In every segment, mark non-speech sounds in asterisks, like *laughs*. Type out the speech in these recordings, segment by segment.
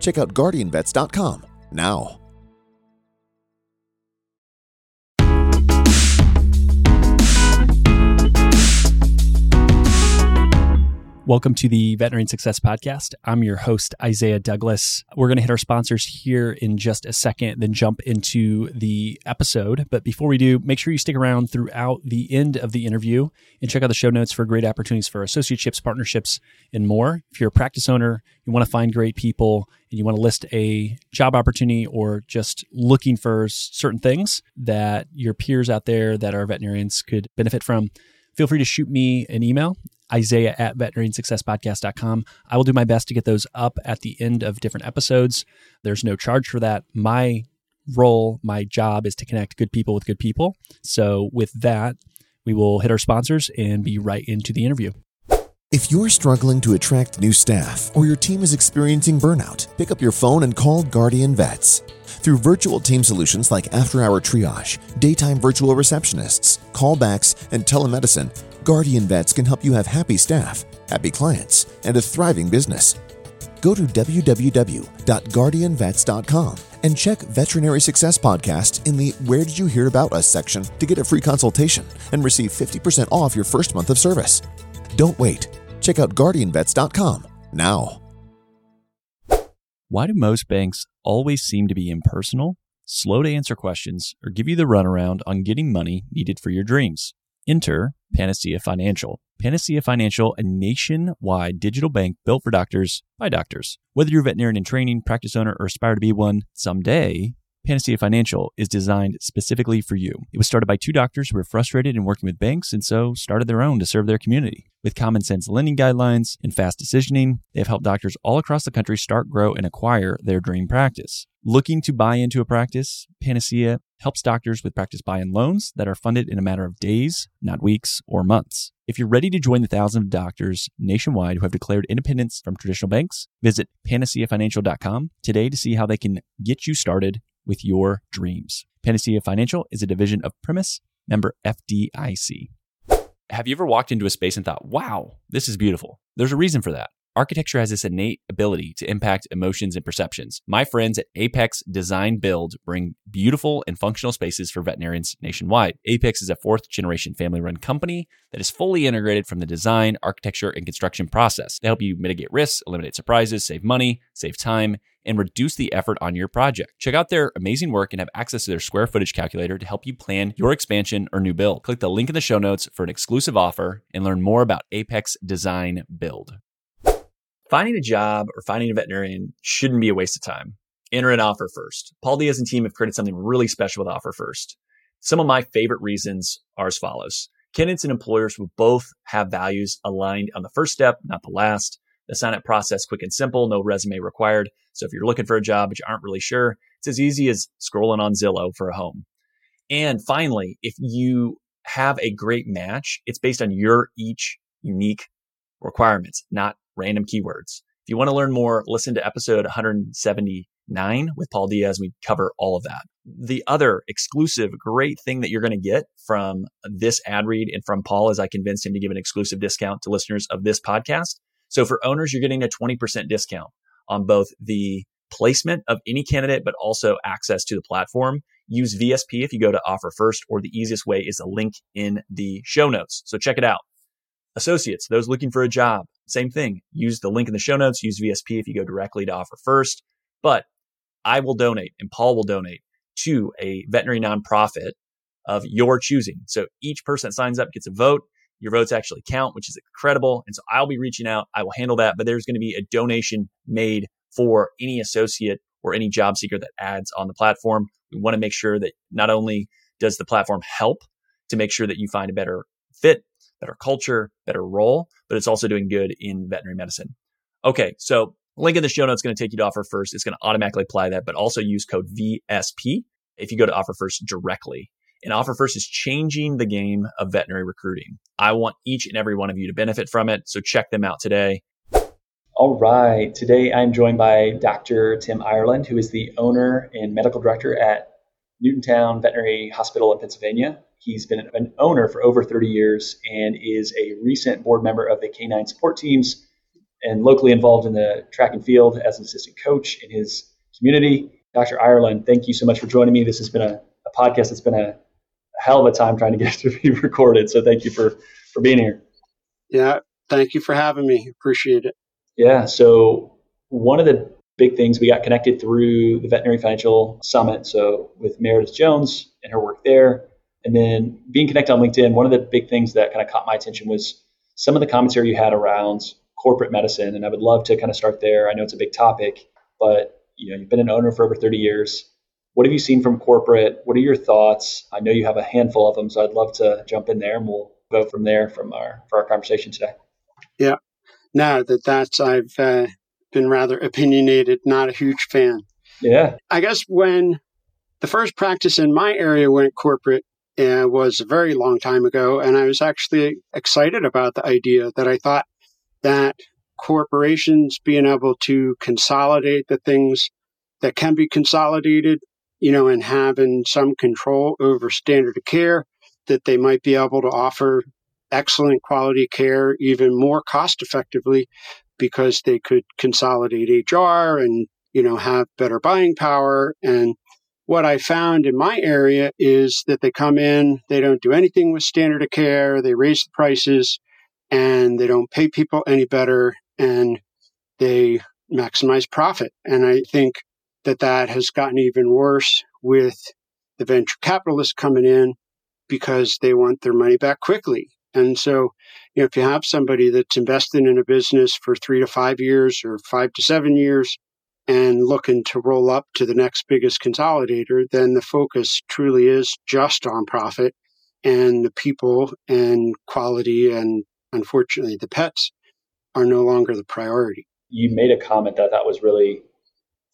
Check out guardianvets.com now. Welcome to the Veterinary Success Podcast. I'm your host, Isaiah Douglas. We're going to hit our sponsors here in just a second, then jump into the episode. But before we do, make sure you stick around throughout the end of the interview and check out the show notes for great opportunities for associateships, partnerships, and more. If you're a practice owner, you want to find great people, and you want to list a job opportunity or just looking for certain things that your peers out there that are veterinarians could benefit from, feel free to shoot me an email Isaiah at veterinariansuccesspodcast.com. I will do my best to get those up at the end of different episodes. There's no charge for that. My role, my job is to connect good people with good people. So, with that, we will hit our sponsors and be right into the interview. If you're struggling to attract new staff or your team is experiencing burnout, pick up your phone and call Guardian Vets. Through virtual team solutions like after hour triage, daytime virtual receptionists, callbacks, and telemedicine, Guardian Vets can help you have happy staff, happy clients, and a thriving business. Go to www.guardianvets.com and check Veterinary Success Podcast in the Where Did You Hear About Us section to get a free consultation and receive 50% off your first month of service. Don't wait. Check out guardianvets.com now. Why do most banks always seem to be impersonal, slow to answer questions, or give you the runaround on getting money needed for your dreams? Enter Panacea Financial. Panacea Financial, a nationwide digital bank built for doctors by doctors. Whether you're a veterinarian in training, practice owner, or aspire to be one someday, Panacea Financial is designed specifically for you. It was started by two doctors who were frustrated in working with banks and so started their own to serve their community. With common sense lending guidelines and fast decisioning, they have helped doctors all across the country start, grow, and acquire their dream practice. Looking to buy into a practice, Panacea helps doctors with practice buy in loans that are funded in a matter of days, not weeks or months. If you're ready to join the thousands of doctors nationwide who have declared independence from traditional banks, visit panaceafinancial.com today to see how they can get you started with your dreams. Panacea Financial is a division of Primis, member FDIC. Have you ever walked into a space and thought, wow, this is beautiful? There's a reason for that. Architecture has this innate ability to impact emotions and perceptions. My friends at Apex Design Build bring beautiful and functional spaces for veterinarians nationwide. Apex is a fourth generation family run company that is fully integrated from the design, architecture, and construction process. They help you mitigate risks, eliminate surprises, save money, save time, and reduce the effort on your project. Check out their amazing work and have access to their square footage calculator to help you plan your expansion or new build. Click the link in the show notes for an exclusive offer and learn more about Apex Design Build. Finding a job or finding a veterinarian shouldn't be a waste of time. Enter an offer first. Paul Diaz and team have created something really special with offer first. Some of my favorite reasons are as follows. Candidates and employers will both have values aligned on the first step, not the last. The sign up process quick and simple, no resume required. So if you're looking for a job but you aren't really sure, it's as easy as scrolling on Zillow for a home. And finally, if you have a great match, it's based on your each unique requirements, not random keywords. If you want to learn more, listen to episode 179 with Paul Diaz. We cover all of that. The other exclusive great thing that you're going to get from this ad read and from Paul is I convinced him to give an exclusive discount to listeners of this podcast. So for owners, you're getting a 20% discount on both the placement of any candidate, but also access to the platform. Use VSP if you go to offer first, or the easiest way is a link in the show notes. So check it out. Associates, those looking for a job, same thing. Use the link in the show notes. Use VSP if you go directly to offer first. But I will donate and Paul will donate to a veterinary nonprofit of your choosing. So each person that signs up gets a vote. Your votes actually count, which is incredible. And so I'll be reaching out. I will handle that, but there's going to be a donation made for any associate or any job seeker that adds on the platform. We want to make sure that not only does the platform help to make sure that you find a better fit better culture, better role, but it's also doing good in veterinary medicine. Okay, so Link in the show notes is going to take you to Offer First. It's going to automatically apply that, but also use code VSP if you go to Offer First directly. And Offer First is changing the game of veterinary recruiting. I want each and every one of you to benefit from it. So check them out today. All right. Today I'm joined by Dr. Tim Ireland, who is the owner and medical director at Newtontown Veterinary Hospital in Pennsylvania. He's been an owner for over 30 years and is a recent board member of the Canine support teams and locally involved in the track and field as an assistant coach in his community. Dr. Ireland, thank you so much for joining me. This has been a, a podcast that's been a, hell of a time trying to get to be *laughs* recorded. So thank you for, for being here. Yeah, thank you for having me. Appreciate it. Yeah. So one of the big things we got connected through the Veterinary Financial Summit. So with Meredith Jones and her work there, and then being connected on LinkedIn, one of the big things that kind of caught my attention was some of the commentary you had around corporate medicine. And I would love to kind of start there. I know it's a big topic, but you know, you've been an owner for over 30 years. What have you seen from corporate? What are your thoughts? I know you have a handful of them, so I'd love to jump in there and we'll go from there from our for our conversation today. Yeah, Now that that's I've uh, been rather opinionated, not a huge fan. Yeah, I guess when the first practice in my area went corporate uh, was a very long time ago, and I was actually excited about the idea that I thought that corporations being able to consolidate the things that can be consolidated, you know, and having some control over standard of care, that they might be able to offer excellent quality care even more cost effectively because they could consolidate HR and, you know, have better buying power. And what I found in my area is that they come in, they don't do anything with standard of care, they raise the prices, and they don't pay people any better, and they maximize profit. And I think that that has gotten even worse with the venture capitalists coming in because they want their money back quickly. And so, you know, if you have somebody that's invested in a business for three to five years or five to seven years and looking to roll up to the next biggest consolidator, then the focus truly is just on profit and the people and quality and unfortunately the pets are no longer the priority. You made a comment that thought was really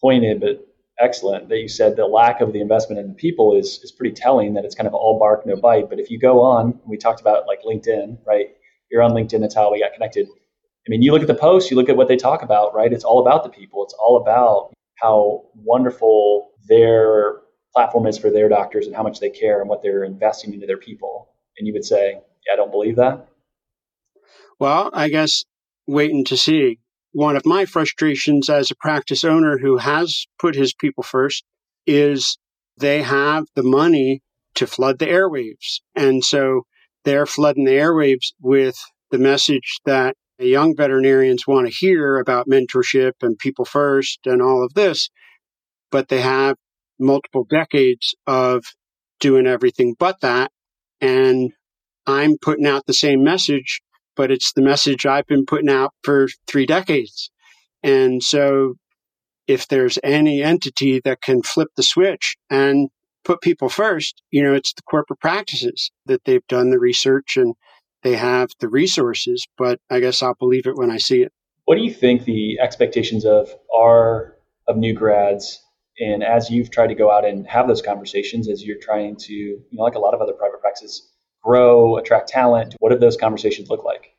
pointed, but excellent that you said the lack of the investment in the people is is pretty telling that it's kind of all bark no bite. But if you go on we talked about like linkedin right? You're on linkedin that's how we got connected. I mean you look at the posts you look at what they talk about right? It's all about the people. It's all about how wonderful their platform is for their doctors and how much they care and what they're investing into their people. And you would say yeah, i don't believe that? Well i guess waiting to see one of my frustrations as a practice owner who has put his people first is they have the money to flood the airwaves. And so they're flooding the airwaves with the message that young veterinarians want to hear about mentorship and people first and all of this. But they have multiple decades of doing everything but that. And I'm putting out the same message but it's the message I've been putting out for three decades. And so if there's any entity that can flip the switch and put people first, you know, it's the corporate practices that they've done the research and they have the resources, but I guess I'll believe it when I see it. What do you think the expectations of are of new grads and as you've tried to go out and have those conversations as you're trying to, you know, like a lot of other private practices, grow, attract talent? What do those conversations look like?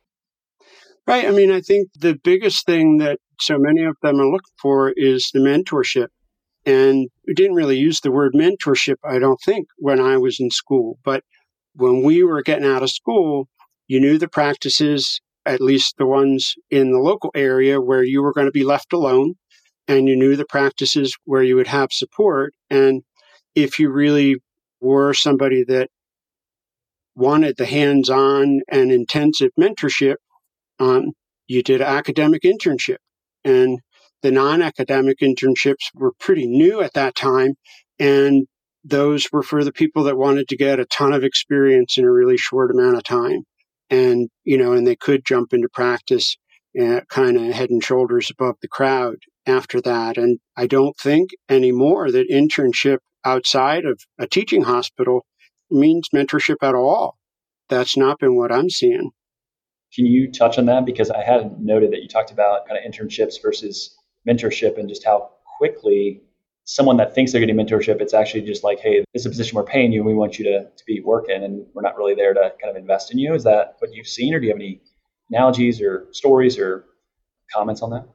Right. I mean, I think the biggest thing that so many of them are looking for is the mentorship. And we didn't really use the word mentorship, I don't think, when I was in school. But when we were getting out of school, you knew the practices, at least the ones in the local area where you were going to be left alone. And you knew the practices where you would have support. And if you really were somebody that wanted the hands on and intensive mentorship, um, you did academic internship. And the non academic internships were pretty new at that time. And those were for the people that wanted to get a ton of experience in a really short amount of time. And, you know, and they could jump into practice uh, kind of head and shoulders above the crowd after that. And I don't think anymore that internship outside of a teaching hospital means mentorship at all. That's not been what I'm seeing. Can you touch on that? Because I had noted that you talked about kind of internships versus mentorship and just how quickly someone that thinks they're getting mentorship, it's actually just like, hey, this is a position we're paying you and we want you to, to be working and we're not really there to kind of invest in you. Is that what you've seen or do you have any analogies or stories or comments on that?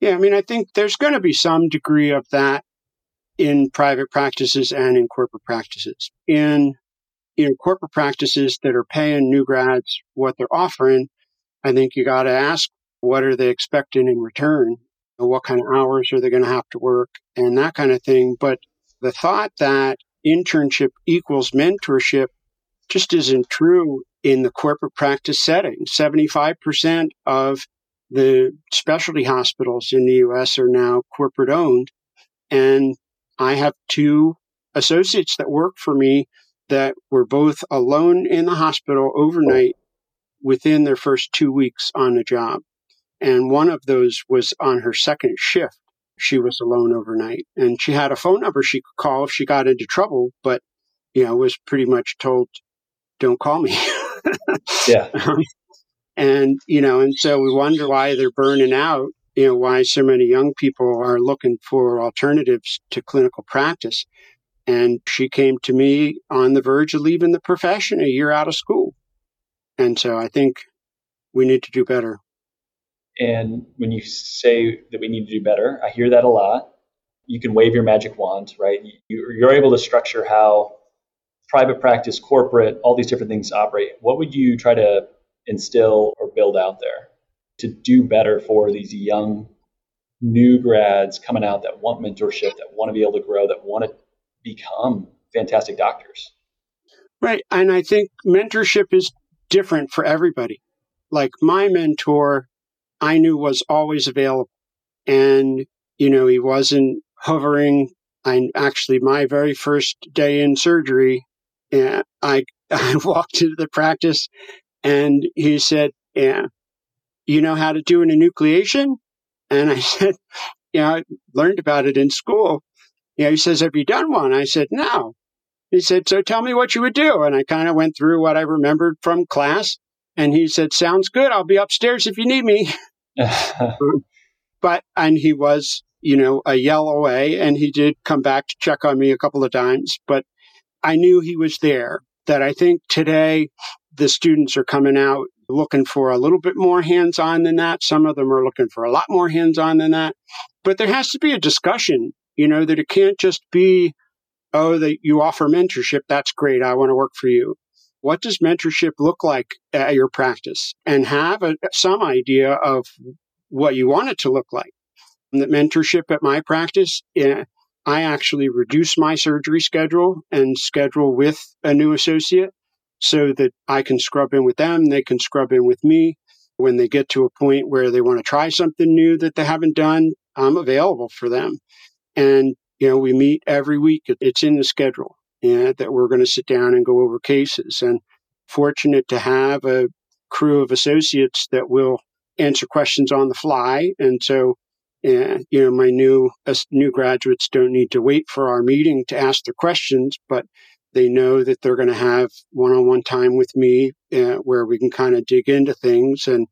Yeah, I mean, I think there's going to be some degree of that in private practices and in corporate practices. In in corporate practices that are paying new grads what they're offering, I think you got to ask what are they expecting in return? What kind of hours are they going to have to work and that kind of thing. But the thought that internship equals mentorship just isn't true in the corporate practice setting. 75% of the specialty hospitals in the US are now corporate owned. And I have two associates that work for me that were both alone in the hospital overnight within their first two weeks on the job. And one of those was on her second shift. She was alone overnight and she had a phone number she could call if she got into trouble, but, you know, was pretty much told, don't call me. *laughs* yeah. Um, and, you know, and so we wonder why they're burning out, you know, why so many young people are looking for alternatives to clinical practice. And she came to me on the verge of leaving the profession a year out of school. And so I think we need to do better. And when you say that we need to do better, I hear that a lot. You can wave your magic wand, right? You're able to structure how private practice, corporate, all these different things operate. What would you try to instill or build out there to do better for these young new grads coming out that want mentorship, that want to be able to grow, that want to become fantastic doctors? Right. And I think mentorship is different for everybody. Like my mentor, I knew was always available. And, you know, he wasn't hovering. I actually, my very first day in surgery, yeah, I, *laughs* I walked into the practice and he said, yeah, you know how to do an enucleation? And I *laughs* said, yeah, I learned about it in school. Yeah, he says, have you done one? I said, no. He said, so tell me what you would do. And I kind of went through what I remembered from class. And he said, sounds good. I'll be upstairs if you need me. *laughs* *laughs* but, and he was, you know, a yell away and he did come back to check on me a couple of times, but I knew he was there. That I think today the students are coming out looking for a little bit more hands on than that. Some of them are looking for a lot more hands on than that. But there has to be a discussion, you know, that it can't just be, oh, that you offer mentorship. That's great. I want to work for you. What does mentorship look like at your practice? And have a, some idea of what you want it to look like. And that mentorship at my practice, yeah, I actually reduce my surgery schedule and schedule with a new associate so that I can scrub in with them. They can scrub in with me. When they get to a point where they want to try something new that they haven't done, I'm available for them. And, you know, we meet every week. It's in the schedule that we're going to sit down and go over cases and fortunate to have a crew of associates that will answer questions on the fly. And so you know, my new uh, new graduates don't need to wait for our meeting to ask their questions, but they know that they're going to have one-on-one time with me uh, where we can kind of dig into things. And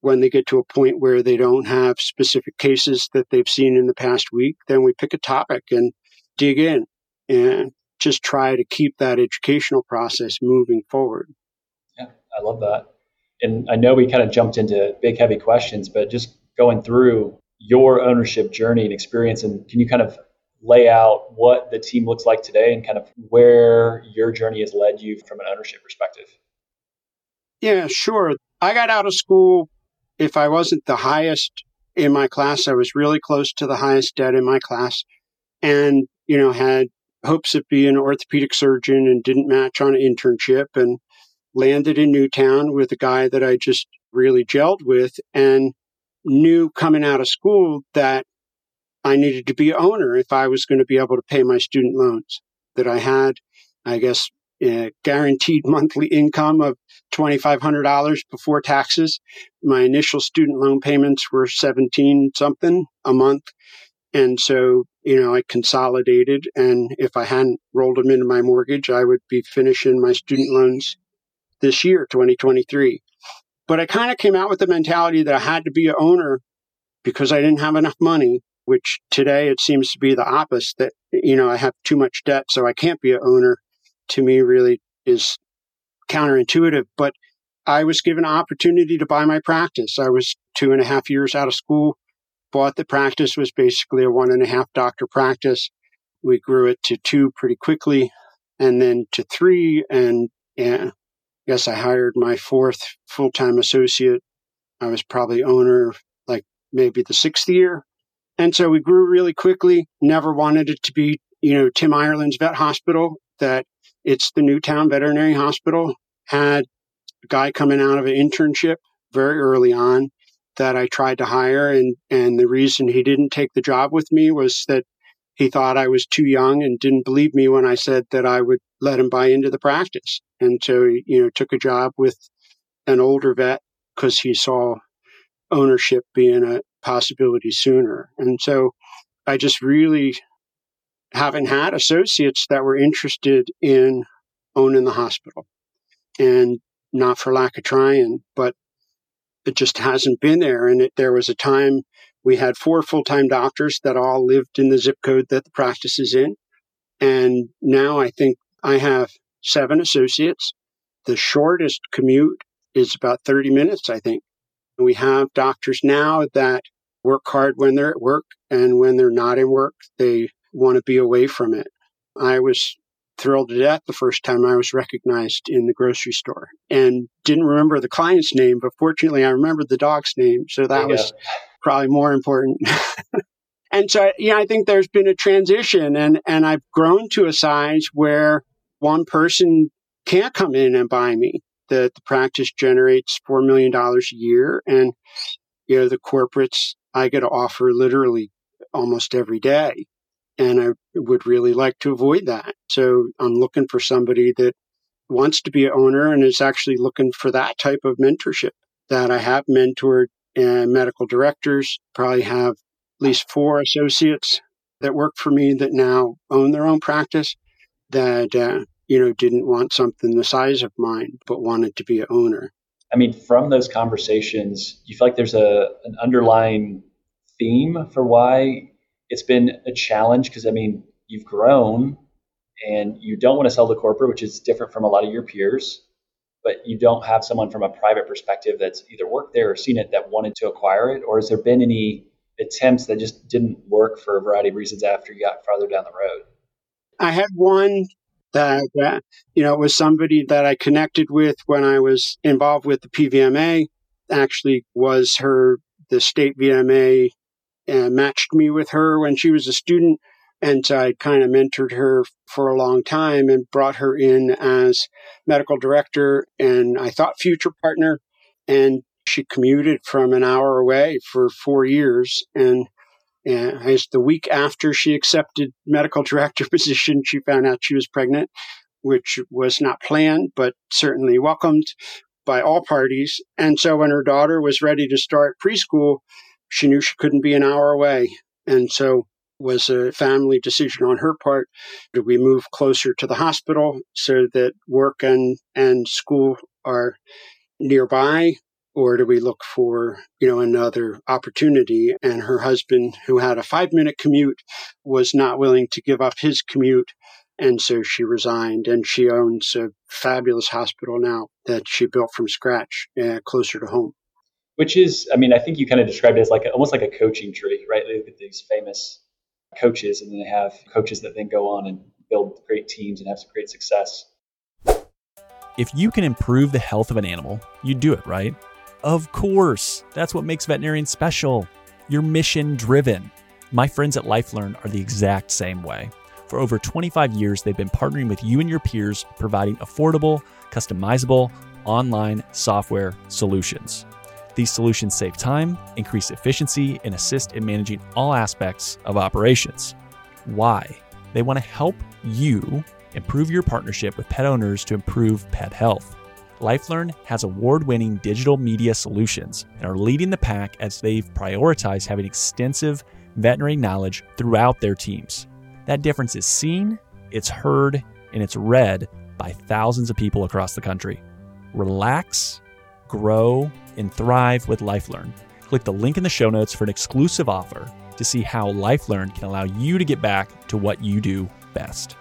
when they get to a point where they don't have specific cases that they've seen in the past week, then we pick a topic and dig in and just try to keep that educational process moving forward. Yeah, I love that. And I know we kind of jumped into big, heavy questions, but just going through your ownership journey and experience and can you kind of lay out what the team looks like today and kind of where your journey has led you from an ownership perspective? Yeah sure. I got out of school if i wasn't the highest in my class i was really close to the highest debt in my class and you know had hopes of being an orthopedic surgeon and didn't match on an internship and landed in newtown with a guy that i just really gelled with and knew coming out of school that I needed to be owner if I was going to be able to pay my student loans. That I had, I guess, a guaranteed *laughs* monthly income of $2,500 before taxes. My initial student loan payments were 17 something a month. And so, you know, I consolidated. And if I hadn't rolled them into my mortgage, I would be finishing my student loans this year, 2023. But I kind of came out with the mentality that I had to be an owner because I didn't have enough money, which today it seems to be the opposite that, you know, I have too much debt, so I can't be an owner to me really is counterintuitive. But I was given an opportunity to buy my practice. I was two and a half years out of school, bought the practice, was basically a one and a half doctor practice. We grew it to two pretty quickly and then to three. And yeah, I guess I hired my fourth full time associate. I was probably owner like maybe the sixth year. And so we grew really quickly, never wanted it to be, you know, Tim Ireland's vet hospital, that it's the Newtown Veterinary Hospital. Had a guy coming out of an internship very early on that I tried to hire. And, and the reason he didn't take the job with me was that he thought I was too young and didn't believe me when I said that I would let him buy into the practice. And so, he, you know, took a job with an older vet because he saw ownership being a possibility sooner. And so I just really haven't had associates that were interested in owning the hospital. And not for lack of trying, but it just hasn't been there. And it, there was a time we had four full time doctors that all lived in the zip code that the practice is in. And now I think I have seven associates. The shortest commute is about 30 minutes, I think. And we have doctors now that work hard when they're at work and when they're not in work, they want to be away from it. I was thrilled to death the first time I was recognized in the grocery store and didn't remember the client's name, but fortunately I remembered the dog's name. So that was probably more important. *laughs* and so, yeah, I think there's been a transition and, and I've grown to a size where one person can't come in and buy me. The, the practice generates $4 million a year. And, you know, the corporates I get to offer literally almost every day. And I would really like to avoid that. So I'm looking for somebody that wants to be an owner and is actually looking for that type of mentorship that I have mentored and medical directors, probably have at least four associates that work for me that now own their own practice that, uh, you know, didn't want something the size of mine, but wanted to be an owner. I mean, from those conversations, you feel like there's a an underlying theme for why it's been a challenge? Because I mean, you've grown and you don't want to sell to corporate, which is different from a lot of your peers but you don't have someone from a private perspective that's either worked there or seen it that wanted to acquire it? Or has there been any attempts that just didn't work for a variety of reasons after you got farther down the road? I had one that, uh, you know, it was somebody that I connected with when I was involved with the PVMA. Actually, was her, the state VMA uh, matched me with her when she was a student. And so I kind of mentored her for a long time and brought her in as medical director and I thought future partner. And she commuted from an hour away for four years. And, and as the week after she accepted medical *laughs* director position, she found out she was pregnant, which was not planned, but certainly welcomed by all parties. And so when her daughter was ready to start preschool, she knew she couldn't be an hour away. And so was a family decision on her part. Do we move closer to the hospital so that work and, and school are nearby? Or do we look for, you know, another opportunity? And her husband, who had a five minute commute, was not willing to give up his commute. And so she resigned and she owns a fabulous hospital now that she built from scratch uh, closer to home. Which is, I mean, I think you kind of described it as like a, almost like a coaching tree, right? Look at these famous coaches, and then they have coaches that then go on and build great teams and have some great success. If you can improve the health of an animal, you do it, right? Of course. That's what makes veterinarians special. You're mission driven. My friends at LifeLearn are the exact same way. For over 25 years, they've been partnering with you and your peers, providing affordable, customizable, online software solutions. These solutions save time, increase efficiency, and assist in managing all aspects of operations. Why? They want to help you improve your partnership with pet owners to improve pet health. LifeLearn has award winning digital media solutions and are leading the pack as they've prioritized having extensive veterinary knowledge throughout their teams. That difference is seen, it's heard, and it's read by thousands of people across the country. Relax, grow, and thrive with LifeLearn. Click the link in the show notes for an exclusive offer to see how LifeLearn can allow you to get back to what you do best.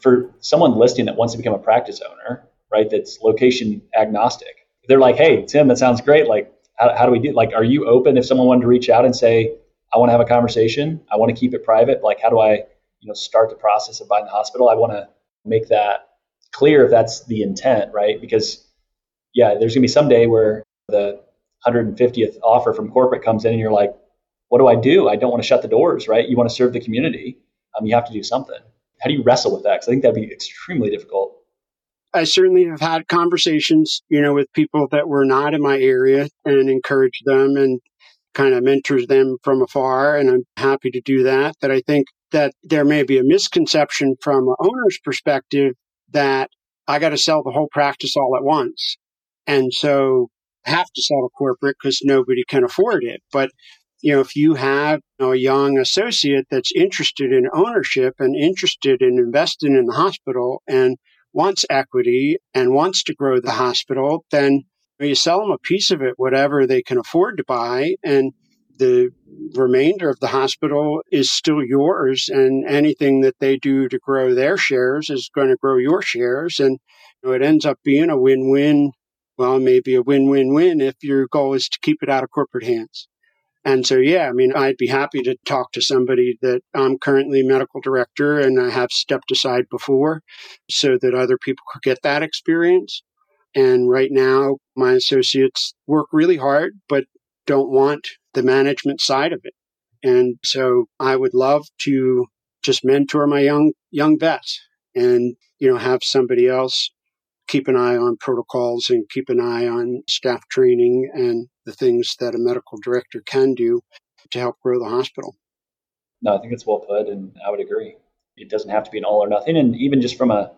For someone listening that wants to become a practice owner, right, that's location agnostic, they're like, hey, Tim, that sounds great. Like, how, how do we do? Like, are you open if someone wanted to reach out and say, I want to have a conversation, I want to keep it private. Like, how do I, you know, start the process of buying the hospital? I want to make that clear if that's the intent, right? Because, yeah, there's gonna be some day where the 150th offer from corporate comes in, and you're like, what do I do? I don't want to shut the doors, right? You want to serve the community. Um, you have to do something. How do you wrestle with that? Because I think that'd be extremely difficult. I certainly have had conversations, you know, with people that were not in my area and encourage them and kind of mentors them from afar. And I'm happy to do that. That I think that there may be a misconception from an owner's perspective that I got to sell the whole practice all at once. And so have to sell to corporate because nobody can afford it. But you know, if you have you know, a young associate that's interested in ownership and interested in investing in the hospital and wants equity and wants to grow the hospital, then you sell them a piece of it, whatever they can afford to buy, and the remainder of the hospital is still yours. And anything that they do to grow their shares is going to grow your shares. And you know, it ends up being a win win. Well, maybe a win win win if your goal is to keep it out of corporate hands. And so, yeah, I mean, I'd be happy to talk to somebody that I'm currently medical director and I have stepped aside before so that other people could get that experience. And right now, my associates work really hard, but don't want the management side of it. And so I would love to just mentor my young, young vets and, you know, have somebody else keep an eye on protocols and keep an eye on staff training and the things that a medical director can do to help grow the hospital. No, I think it's well put, and I would agree. It doesn't have to be an all or nothing. And even just from a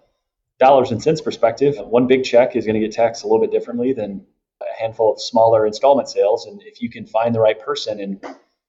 dollars and cents perspective, one big check is going to get taxed a little bit differently than a handful of smaller installment sales. And if you can find the right person and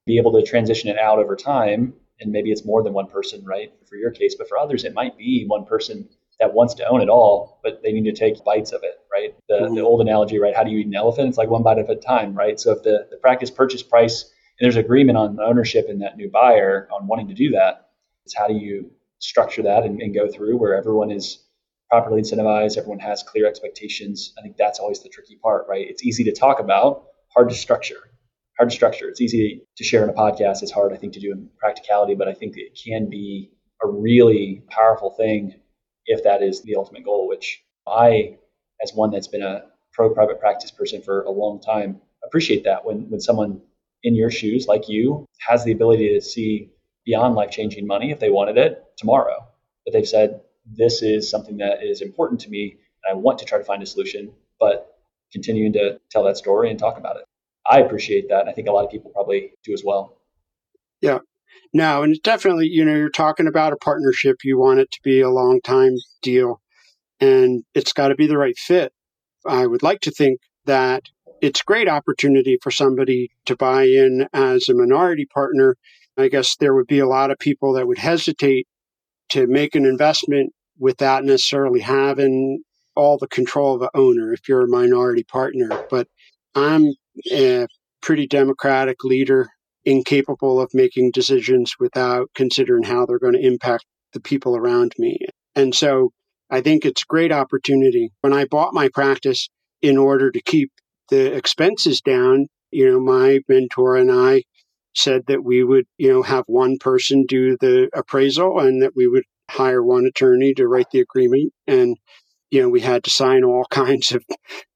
be able to transition it out over time, and maybe it's more than one person, right? For your case, but for others, it might be one person that wants to own it all, but they need to take bites of it, right? The, mm-hmm. the old analogy, right? How do you eat an elephant? It's like one bite at a time, right? So if the, the practice purchase price and there's agreement on ownership in that new buyer on wanting to do that, it's how do you structure that and, and go through where everyone is properly incentivized, everyone has clear expectations. I think that's always the tricky part, right? It's easy to talk about, hard to structure. Hard to structure. It's easy to share in a podcast. It's hard, I think, to do in practicality, but I think it can be a really powerful thing if that is the ultimate goal, which I, as one that's been a pro private practice person for a long time, appreciate that when, when someone in your shoes, like you, has the ability to see beyond life changing money if they wanted it tomorrow. But they've said, this is something that is important to me and I want to try to find a solution, but continuing to tell that story and talk about it. I appreciate that. And I think a lot of people probably do as well. Yeah. No, and it's definitely, you know, you're talking about a partnership. You want it to be a long time deal and it's got to be the right fit. I would like to think that it's a great opportunity for somebody to buy in as a minority partner. I guess there would be a lot of people that would hesitate to make an investment without necessarily having all the control of the owner if you're a minority partner. But I'm a pretty democratic leader incapable of making decisions without considering how they're going to impact the people around me. And so I think it's a great opportunity. When I bought my practice in order to keep the expenses down, you know, my mentor and I said that we would, you know, have one person do the appraisal and that we would hire one attorney to write the agreement. And, you know, we had to sign all *laughs* kinds of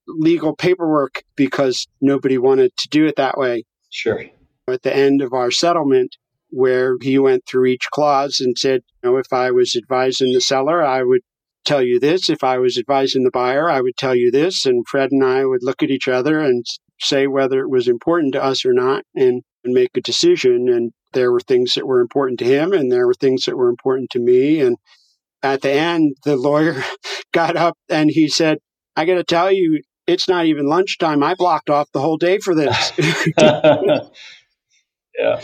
legal paperwork because nobody wanted to do it that way. Sure at the end of our settlement where he went through each clause and said, you know, if I was advising the seller, I would tell you this. If I was advising the buyer, I would tell you this. And Fred and I would look at each other and say whether it was important to us or not and, and make a decision. And there were things that were important to him and there were things that were important to me. And at the end, the lawyer *laughs* got up and he said, I got to tell you, it's not even lunchtime. I blocked off the whole day for this. *laughs* *laughs* Yeah.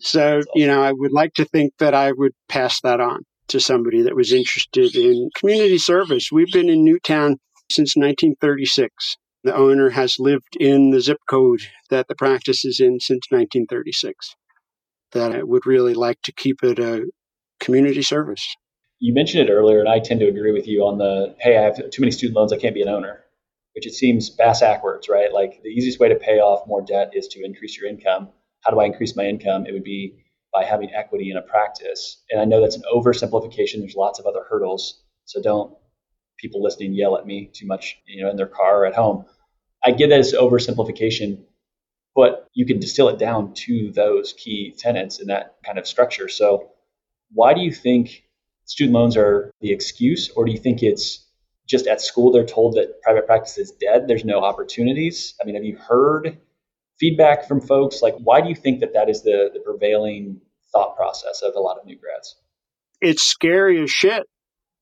So, you know, I would like to think that I would pass that on to somebody that was interested in community service. We've been in Newtown since 1936. The owner has lived in the zip code that the practice is in since 1936. That I would really like to keep it a community service. You mentioned it earlier, and I tend to agree with you on the hey, I have too many student loans, I can't be an owner, which it seems bass backwards, right? Like the easiest way to pay off more debt is to increase your income. How do I increase my income? It would be by having equity in a practice. And I know that's an oversimplification. There's lots of other hurdles. So don't people listening yell at me too much, you know, in their car or at home. I get that it's oversimplification, but you can distill it down to those key tenants in that kind of structure. So why do you think student loans are the excuse, or do you think it's just at school they're told that private practice is dead? There's no opportunities. I mean, have you heard feedback from folks? Like, why do you think that that is the, the prevailing thought process of a lot of new grads? It's scary as shit.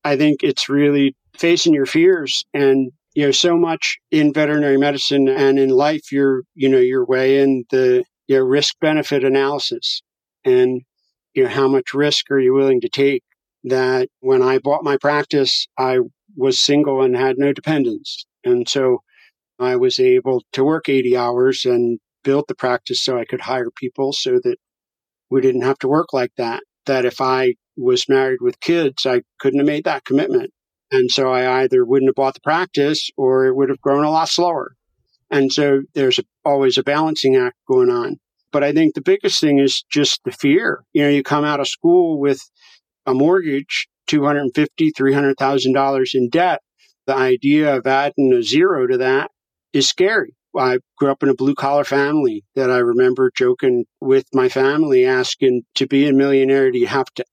I think it's really facing your fears and you know so much in veterinary medicine and in life you're you know you're weighing the you know, risk benefit analysis and you know how much risk are you willing to take that when I bought my practice I was single and had no dependents and so I was able to work 80 hours and built the practice so I could hire people so that we didn't have to work like that. That if I was married with kids, I couldn't have made that commitment. And so I either wouldn't have bought the practice or it would have grown a lot slower. And so there's always a balancing act going on. But I think the biggest thing is just the fear. You know, you come out of school with a mortgage, $250,000, $300,000 in debt. The idea of adding a zero to that is scary. I grew up in a blue collar family that I remember joking with my family asking to be a millionaire, do you have to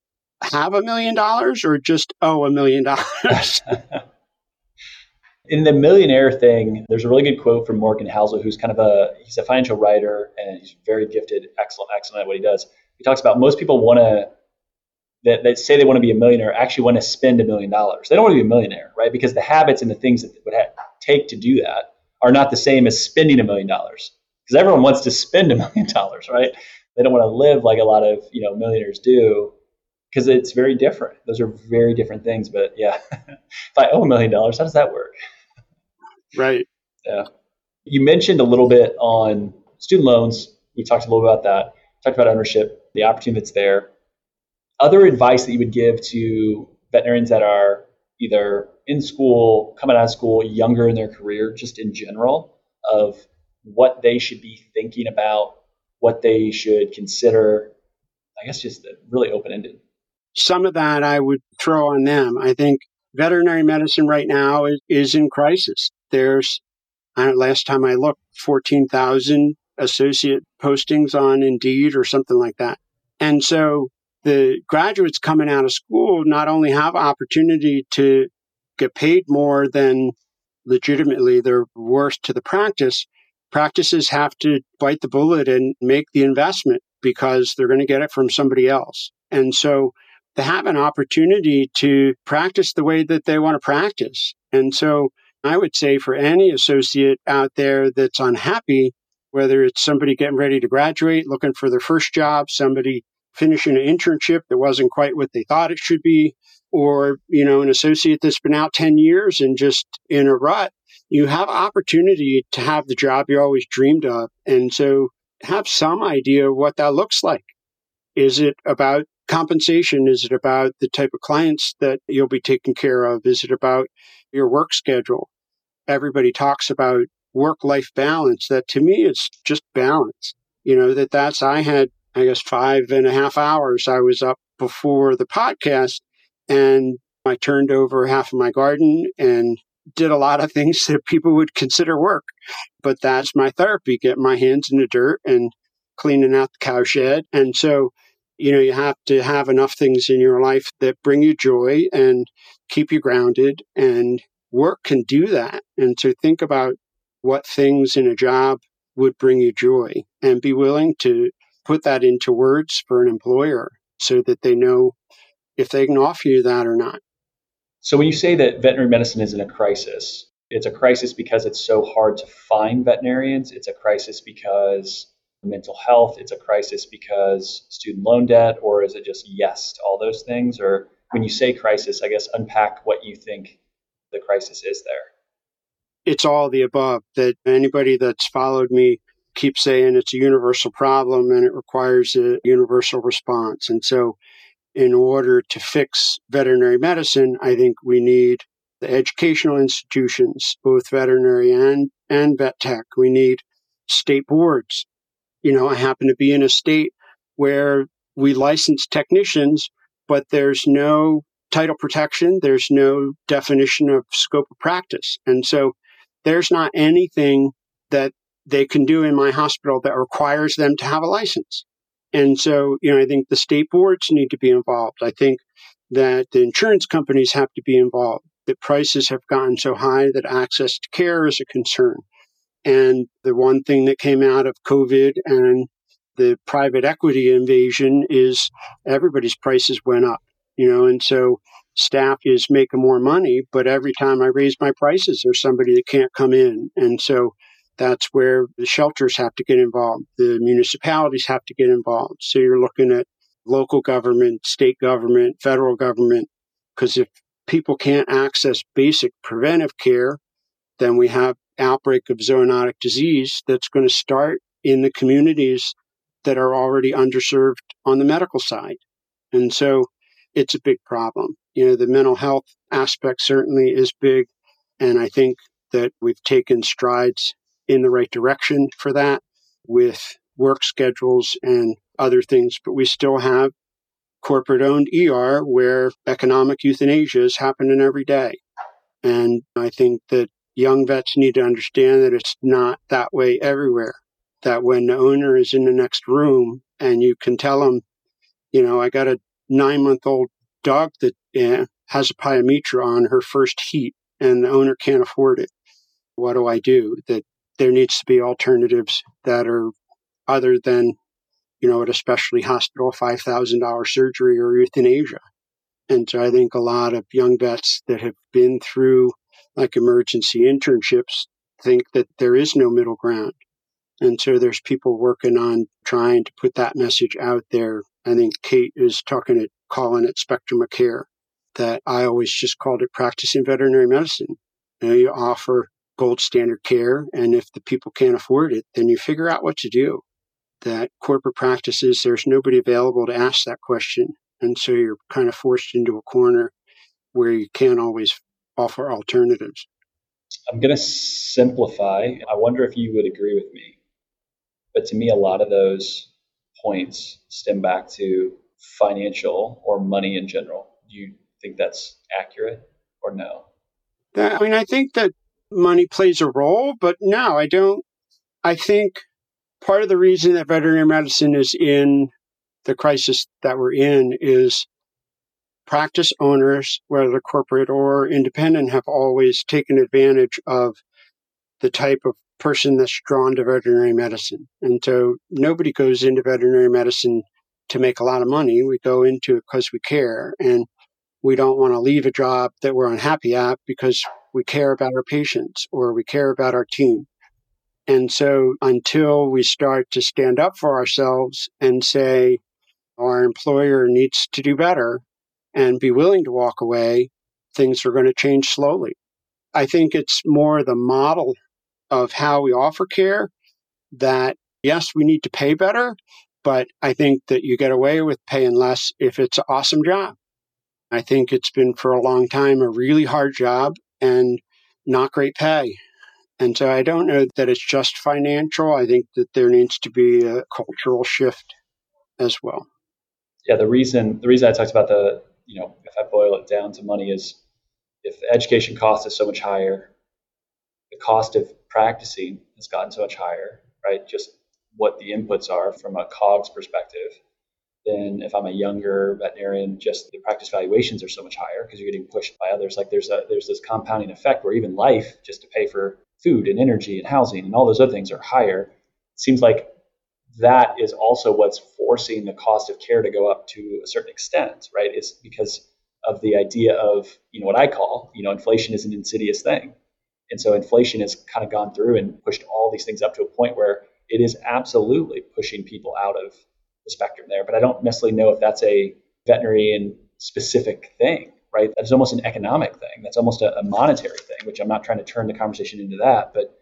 have a million dollars or just owe a million dollars? *laughs* in the millionaire thing, there's a really good quote from Morgan Housel, who's kind of a he's a financial writer and he's very gifted, excellent, excellent at what he does. He talks about most people want to that, that say they want to be a millionaire actually want to spend a million dollars. They don't want to be a millionaire, right? Because the habits and the things that would take to do that are not the same as spending a million dollars because everyone wants to spend a *laughs* million dollars, right? They don't want to live like a lot of you know millionaires do because it's very different. Those are very different things. But yeah, *laughs* if I owe a million dollars, how does that work? Right. *laughs* Yeah. You mentioned a little bit on student loans. We talked a little about that. Talked about ownership, the opportunity that's there. Other advice that you would give to veterinarians that are either in school, coming out of school, younger in their career, just in general, of what they should be thinking about, what they should consider. I guess just really open ended. Some of that I would throw on them. I think veterinary medicine right now is, is in crisis. There's, last time I looked, 14,000 associate postings on Indeed or something like that. And so the graduates coming out of school not only have opportunity to get paid more than legitimately they're worth to the practice, practices have to bite the bullet and make the investment because they're going to get it from somebody else. And so they have an opportunity to practice the way that they want to practice. And so I would say for any associate out there that's unhappy, whether it's somebody getting ready to graduate, looking for their first job, somebody finishing an internship that wasn't quite what they thought it should be, or, you know, an associate that's been out 10 years and just in a rut, you have opportunity to have the job you always dreamed of. And so have some idea of what that looks like. Is it about compensation? Is it about the type of clients that you'll be taking care of? Is it about your work schedule? Everybody talks about work life balance. That to me, it's just balance. You know, that that's, I had I guess, five and a half hours. I was up before the podcast and I turned over half of my garden and did a lot of *laughs* things that people would consider work. But that's my therapy, get my hands in the dirt and cleaning out the cow shed. And so, you know, you have to have enough things in your life that bring you joy and keep you grounded. And work can do that. And to think about what things in a job would bring you joy and be willing to put that into words for an employer so that they know if they can offer you that or not. So when you say that veterinary medicine is in a crisis, it's a crisis because it's so hard to find veterinarians. It's a crisis because mental health. It's a crisis because student loan debt, or is it just yes to all those things? Or when you say crisis, I guess unpack what you think the crisis is there. it's all the above. That anybody that's followed me keeps saying it's a universal problem and it requires a universal response. And so, in order to fix veterinary medicine, I think we need the educational institutions, both veterinary and, and vet tech. We need state boards. You know, I happen to be in a state where we license technicians, but there's no title protection. There's no definition of scope of practice. And so there's not anything that they can do in my hospital that requires them to have a license. And so, you know, I think the state boards need to be involved. I think that the insurance companies have to be involved. That prices have gotten so high that access to care is a concern. And the one thing that came out of COVID and the private equity invasion is everybody's prices went up, you know, and so staff is making more money, but every time I raise my prices, there's somebody that can't come in. And so that's where the shelters have to get involved. The municipalities have to get involved. So you're looking at local government, state government, federal government, because if people can't access basic preventive care, then we have outbreak of zoonotic disease that's going to start in the communities that are already underserved on the medical side. And so it's a big problem. You know, the mental health aspect certainly is big. And I think that we've taken strides in the right direction for that with work schedules and other things, but we still have corporate owned ER where economic euthanasia is happening every day. And I think that young vets need to understand that it's not that way everywhere. That when the owner is in the next room and you can tell them, you know, I got a nine month old dog that eh, has a pyometra on her first heat and the owner can't afford it. What do I do? That there needs to be alternatives that are other than, you know, at a specialty hospital, $5,000 surgery or euthanasia. And so I think a lot of young vets that have been through like emergency internships think that there is no middle ground. And so there's people working on trying to put that message out there. I think Kate is talking it, calling it spectrum of care that I always just called it practicing veterinary medicine. You, know, you offer gold standard care. And if the people can't afford it, then you figure out what to do. That corporate practices, there's nobody available to ask that question. And so you're kind of forced into a corner where you can't always offer alternatives. I'm going to simplify. I wonder if you would agree with me. But to me, a lot of those points stem back to financial or money in general. Do you think that's accurate or no? I mean, I think that money plays a role, but no, I don't. I think part of the reason that veterinary medicine is in the crisis that we're in is practice owners, whether corporate or independent, have always taken advantage of the type of person that's drawn to veterinary medicine. And so nobody goes into veterinary medicine to make a lot of money. We go into it because we care and we don't want to leave a job that we're unhappy at because we care about our patients or we care about our team. And so until we start to stand up for ourselves and say our employer needs to do better and be willing to walk away, things are going to change slowly. I think it's more the model of how we offer care that yes, we need to pay better, but I think that you get away with paying less if it's an awesome job. I think it's been for a long time a really hard job and not great pay. And so I don't know that it's just financial. I think that there needs to be a cultural shift as well. Yeah, the reason the reason I talked about the you know if I boil it down to money is if education cost is so much higher, the cost of practicing has gotten so much higher, right? Just what the inputs are from a COGS perspective then if I'm a younger veterinarian, just the practice valuations are so much higher because you're getting pushed by others. Like there's a there's this compounding effect where even life, just to pay for food and energy and housing and all those other things are higher. It seems like that is also what's forcing the cost of care to go up to a certain extent, right? It's because of the idea of, you know, what I call, you know, inflation is an insidious thing. And so inflation has kind of gone through and pushed all these things up to a point where it is absolutely pushing people out of the spectrum there. But I don't necessarily know if that's a veterinarian specific thing, right? That's almost an economic thing. That's almost a, a monetary thing, which I'm not trying to turn the conversation into that, but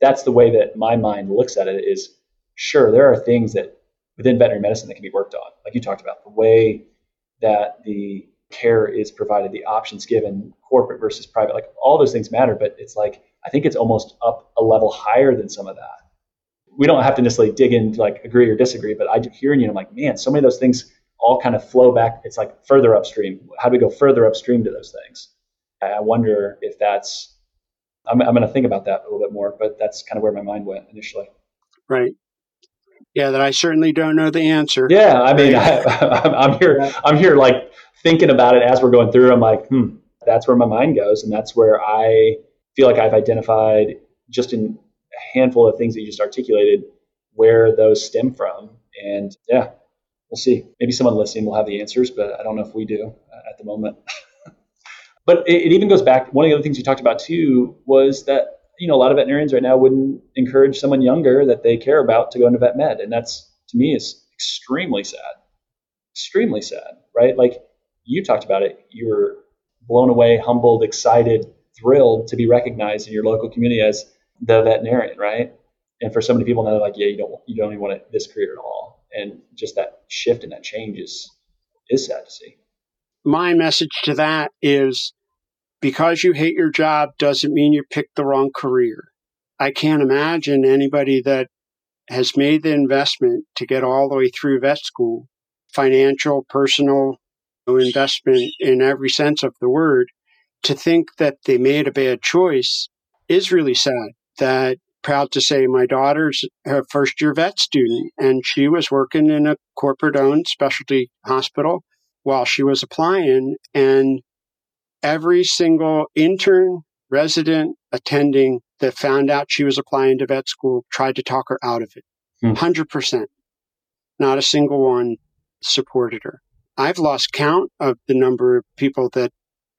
that's the way that my mind looks at it is sure, there are things that within veterinary medicine that can be worked on. Like you talked about, the way that the care is provided, the options given, corporate versus private, like all those things matter, but it's like I think it's almost up a level higher than some of that. We don't have to necessarily dig into like agree or disagree, but I hearing you, I'm like, man, so many of those things all kind of flow back. It's like further upstream. How do we go further upstream to those things? I wonder if that's. I'm, I'm going to think about that a little bit more, but that's kind of where my mind went initially. Right. Yeah, that I certainly don't know the answer. Yeah, I mean, I, am *laughs* here. I'm here, like thinking about it as we're going through. I'm like, hmm, that's where my mind goes, and that's where I feel like I've identified just in a handful of things that you just articulated where those stem from. And yeah, we'll see. Maybe someone listening will have the answers, but I don't know if we do uh, at the moment. *laughs* but it, it, even goes back. One of the other things you talked about too was that you know a lot of veterinarians right now wouldn't encourage someone younger that they care about to go into vet med, and that's to me is extremely sad. Extremely sad, right? Like you talked about it. You were blown away, humbled, excited, thrilled to be recognized in your local community as the veterinarian, right? And for so many people now, like, yeah, you don't you don't even want this career at all and just that shift and that change is is sad to see. My message to that is because you hate your job doesn't mean you picked the wrong career. I can't imagine anybody that has made the investment to get all the way through vet school, financial, personal investment in every sense of the word, to think that they made a bad choice is really sad. That proud to say my daughter's a first year vet student and she was working in a corporate owned specialty hospital while she was applying and every single intern resident attending that found out she was applying to vet school tried to talk her out of it. Hmm. 100% not a single one supported her. I've lost count of the number of people that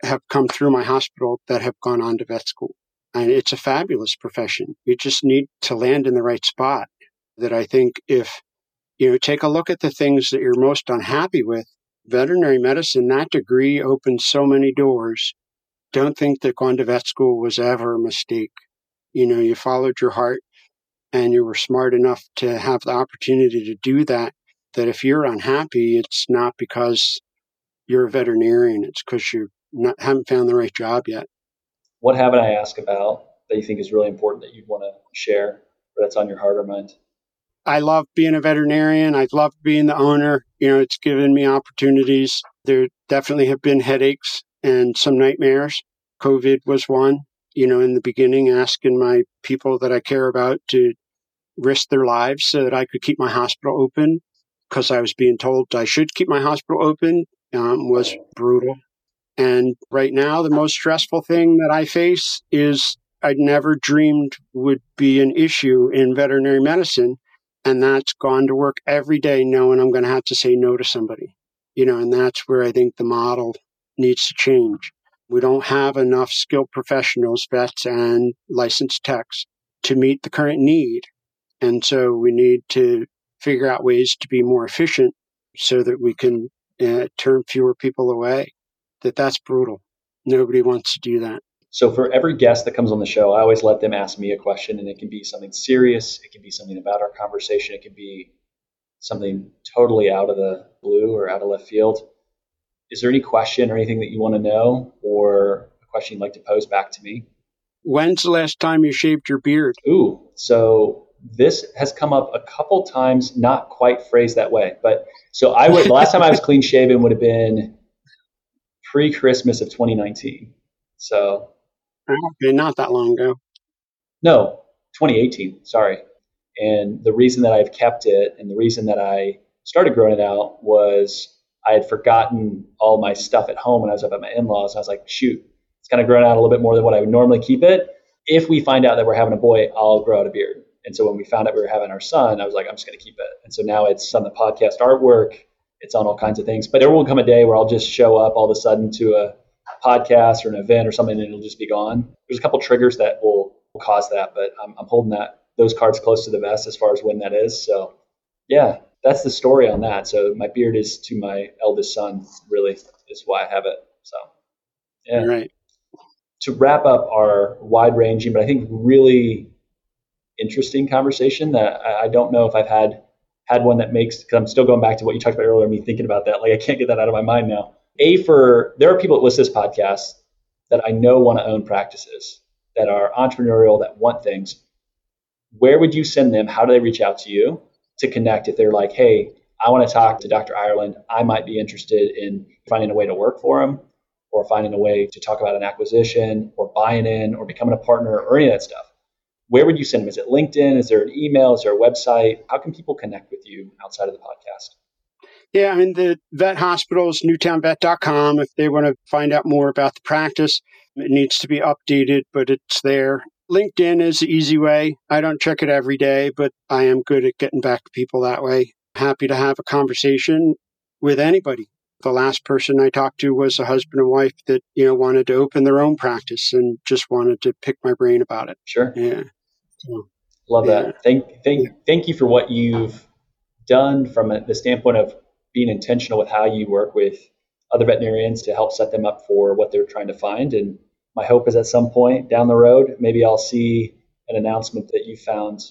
have come through my hospital that have gone on to vet school and it's a fabulous profession. You just need to land in the right spot. That I think if you know, take a look at the things that you're most unhappy with. Veterinary medicine, that degree opens so many doors. Don't think that going to vet school was ever a mistake. You know, you followed your heart and you were smart enough to have the opportunity to do that. That if you're unhappy, it's not because you're a veterinarian, it's because you haven't found the right job yet what haven't I asked about that you think is really important that you'd want to share or that's on your heart or mind? I love being a veterinarian. I love being the owner. You know, it's given me opportunities. There definitely have been headaches and some nightmares. COVID was one. You know, in the beginning, asking my people that I care about to risk their lives so that I could keep my hospital open because I was being told I should keep my hospital open um, was brutal. And right now, the most stressful thing that I face is I'd never dreamed would be an issue in veterinary medicine. And that's gone to work every day knowing I'm going to have to say no to somebody. You know, and that's where I think the model needs to change. We don't have enough skilled professionals, vets and licensed techs to meet the current need. And so we need to figure out ways to be more efficient so that we can uh, turn fewer people away that that's brutal. Nobody wants to do that. So for every guest that comes on the show, I always let them ask me a question, and it can be something serious, it can be something about our conversation, it can be something totally out of the blue or out of left field. Is there any question or anything that you want to know, or a question you'd like to pose back to me? When's the last time you shaved your beard? Ooh, so this has come up a couple times, not quite phrased that way, but so I would the last time I was clean shaven would have been pre Christmas of 2019. So, okay, not that long ago. No, 2018. Sorry. And the reason that I've kept it and the reason that I started growing it out was I had forgotten all my stuff at home when I was up at my in laws. I was like, shoot, it's kind of grown out a little bit more than what I would normally keep it. If we find out that we're having a boy, I'll grow out a beard. And so when we found out we were having our son, I was like, I'm just going to keep it. And so now it's on the podcast artwork it's on all kinds of things. But there will come a day where I'll just show up all of a sudden to a podcast or an event or something, and it'll just be gone. There's a couple triggers that will, cause that, but I'm, I'm holding that those cards close to the vest as far as when that is. So, yeah, that's the story on that. So my beard is to my eldest son, really, is why I have it. So Yeah. Right. To wrap up our wide ranging, but I think really interesting conversation that I don't know if I've had had one that makes because I'm still going back to what you talked about earlier, me thinking about that. Like I can't get that out of my mind now. A for there are people that listen to this podcast that I know want to own practices that are entrepreneurial that want things. Where would you send them? How do they reach out to you to connect if they're like, hey, I want to talk to Dr. Ireland. I might be interested in finding a way to work for him or finding a way to talk about an acquisition or buying in or becoming a partner or any of that stuff where would you send them? Is it LinkedIn? Is there an email? Is there a website? How can people connect with you outside of the podcast? Yeah, I mean, the vet hospital is newtownvet.com. If they want to find out more about the practice, it needs to be updated, but it's there. LinkedIn is the easy way. I don't check it every day, but I am good at getting back to people that way. Happy to have a conversation with anybody. The last person I talked to was a husband and wife that, you know, wanted to open their own practice and just wanted to pick my brain about it. Sure. Yeah. Love yeah. that. Thank, thank, yeah. thank you for what you've done from the standpoint of being intentional with how you work with other veterinarians to help set them up for what they're trying to find. And my hope is at some point down the road, maybe I'll see an announcement that you found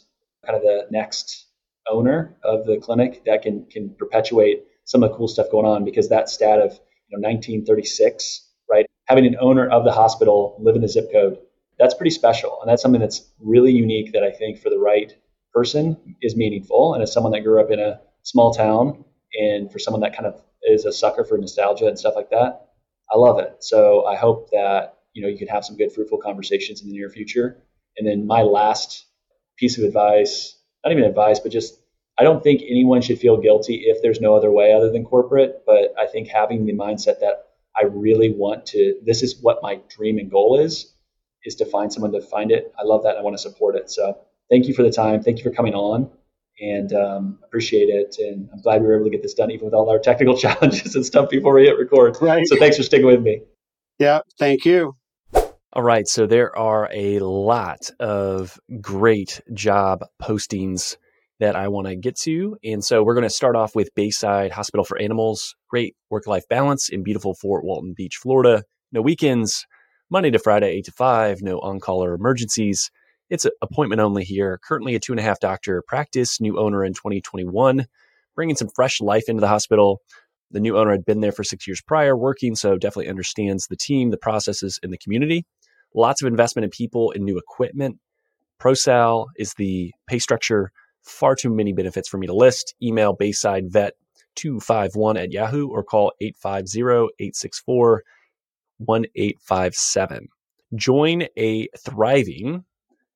kind of the next owner of the clinic that can can perpetuate some of the cool stuff going on because that stat of you know 1936, right? Having an owner of the hospital live in the zip code that's pretty special. And that's something that's really unique that I think for the right person is meaningful. And as someone that grew up in a small town and for someone that kind of is a sucker for nostalgia and stuff like that, I love it. So I hope that, you know, you can have some good fruitful conversations in the near future. And then my last piece of advice, not even advice, but just I don't think anyone should feel guilty if there's no other way other than corporate. But I think having the mindset that I really want to, this is what my dream and goal is, is to find someone to find it. I love that. I want to support it. So thank you for the time. Thank you for coming on and um, appreciate it. And I'm glad we were able to get this done, even with all our technical *laughs* challenges and stuff before we hit record. Right. So thanks for sticking with me. Yeah. Thank you. All right. So there are a lot of great job postings that I want to get to. And so we're going to start off with Bayside Hospital for Animals. Great work life balance in beautiful Fort Walton Beach, Florida. No weekends, Monday to Friday, 8 to 5, no on call or emergencies. It's appointment only here. Currently a two and a half doctor practice, new owner in 2021, bringing some fresh life into the hospital. The new owner had been there for six years prior working, so definitely understands the team, the processes, and the community. Lots of investment in people and new equipment. ProSal is the pay structure. Far too many benefits for me to list. Email Bayside Vet 251 at Yahoo or call 850 864 1857. Join a thriving,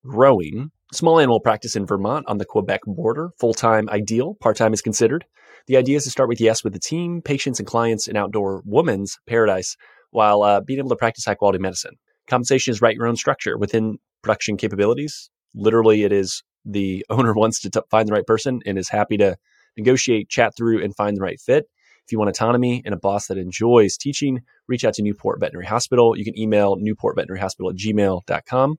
growing small animal practice in Vermont on the Quebec border. Full time ideal, part time is considered. The idea is to start with yes with the team, patients, and clients in outdoor woman's paradise while uh, being able to practice high quality medicine. Compensation is write your own structure within production capabilities. Literally, it is the *laughs* owner wants to t- find the right person and is happy to negotiate, chat through, and find the right fit. If you want autonomy and a boss that enjoys teaching, reach out to Newport Veterinary Hospital. You can email newportveterinaryhospital at gmail.com.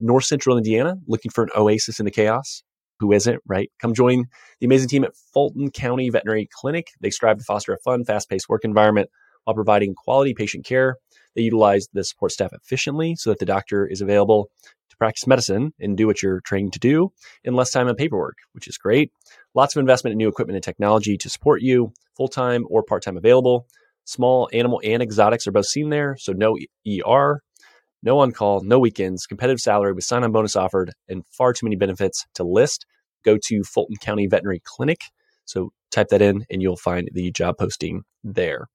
North Central Indiana, looking for an oasis in the chaos. Who isn't, right? Come join the amazing team at Fulton County Veterinary Clinic. They strive to foster a fun, fast paced work environment while providing quality patient care. They utilize the support staff efficiently so that the doctor is available to practice medicine and do what you're trained to do in less time and paperwork, which is great. Lots of investment in new equipment and technology to support you, full time or part time available. Small animal and exotics are both seen there, so no ER, no on call, no weekends, competitive salary with sign on bonus offered, and far too many benefits to list. Go to Fulton County Veterinary Clinic. So type that in and you'll find the job posting there.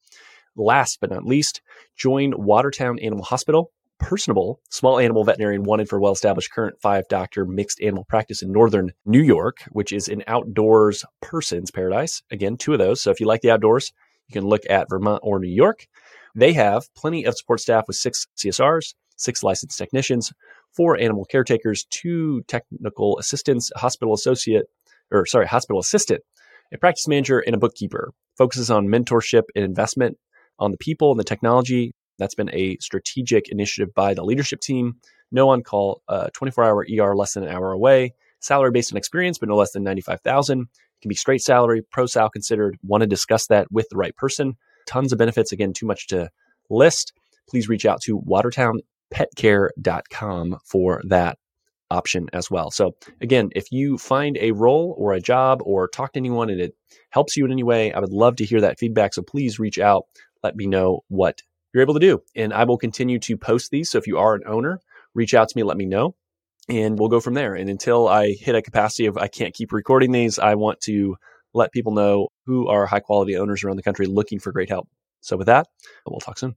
Last but not least, join Watertown Animal Hospital personable small animal veterinarian wanted for well established current five doctor mixed animal practice in northern New York, which is an outdoors person's paradise. Again, two of those. So if you like the outdoors, you can look at Vermont or New York. They have plenty of support staff with six CSRs, six licensed technicians, four animal caretakers, two technical assistants, a hospital associate, or sorry, hospital assistant, a practice manager, and a bookkeeper. Focuses on mentorship and investment on the people and the technology that's been a strategic initiative by the leadership team. No on call, uh, 24 hour ER less than an hour away. Salary based on experience, but no less than 95,000. Can be straight salary, pro sal considered. Want to discuss that with the right person. Tons of benefits. Again, too much to list. please reach out to watertownpetcare.com for that option as well. So, again, if you find a role or a job or talk to anyone and it helps you in any way, I would love to hear that feedback. So, please reach out. Let me know what you're able to do. And I will continue to post these. So, if you are an owner, reach out to me, let me know, and we'll go from there. And until I hit a capacity of I can't keep recording these, I want to let people know who are high quality owners around the country looking for great help. So, with that, we'll talk soon.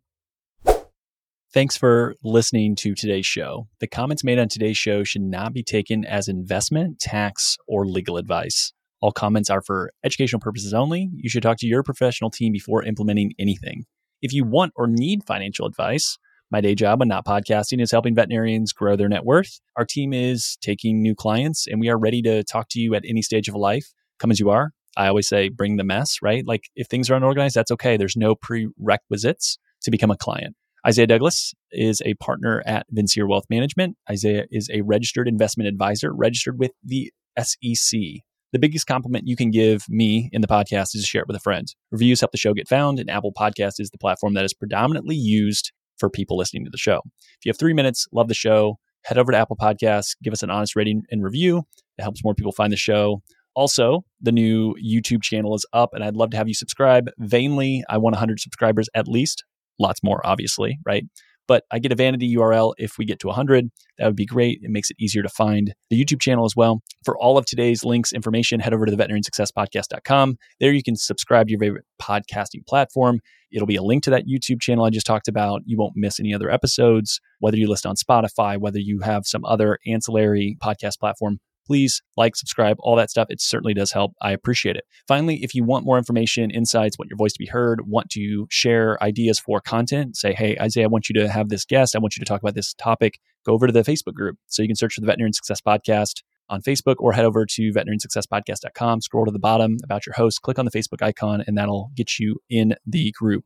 Thanks for listening to today's show. The comments made on today's show should not be taken as investment, tax, or legal advice. All comments are for educational purposes only. You should talk to your professional team before implementing anything. If you want or need financial advice, my day job and not podcasting is helping veterinarians grow their net worth. Our team is taking new clients and we are ready to talk to you at any stage of life. Come as you are. I always say bring the mess, right? Like if things are unorganized, that's okay. There's no prerequisites to become a client. Isaiah Douglas is a partner at Vincere Wealth Management. Isaiah is a registered investment advisor, registered with the SEC. The biggest compliment you can give me in the podcast is to share it with a friend. Reviews help the show get found, and Apple Podcast is the platform that is predominantly used for people listening to the show. If you have three minutes, love the show, head over to Apple Podcasts, give us an honest rating and review. It helps more people find the show. Also, the new YouTube channel is up, and I'd love to have you subscribe. Vainly, I want 100 subscribers at least lots more, obviously, right? But I get a vanity URL if we get to 100. That would be great. It makes it easier to find the YouTube channel as well. For all of today's links, information, head over to the veterinariansuccesspodcast.com. There you can subscribe to your favorite podcasting platform. It'll be a link to that YouTube channel I just talked about. You won't miss any other episodes, whether you list on Spotify, whether you have some other ancillary podcast platform please like, subscribe, all that stuff. It certainly does help. I appreciate it. Finally, if you want more information, insights, want your voice to be heard, want to share ideas for content, say, hey, Isaiah, I want you to have this guest. I want you to talk about this topic. Go over to the Facebook group. So you can search for the Veterinarian Success Podcast on Facebook or head over to veterinariansuccesspodcast.com, scroll to the bottom about your host, click on the Facebook icon, and that'll get you in the group.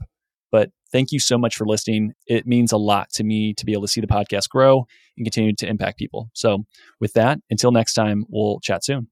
Thank you so much for listening. It means a lot to me to be able to see the podcast grow and continue to impact people. So, with that, until next time, we'll chat soon.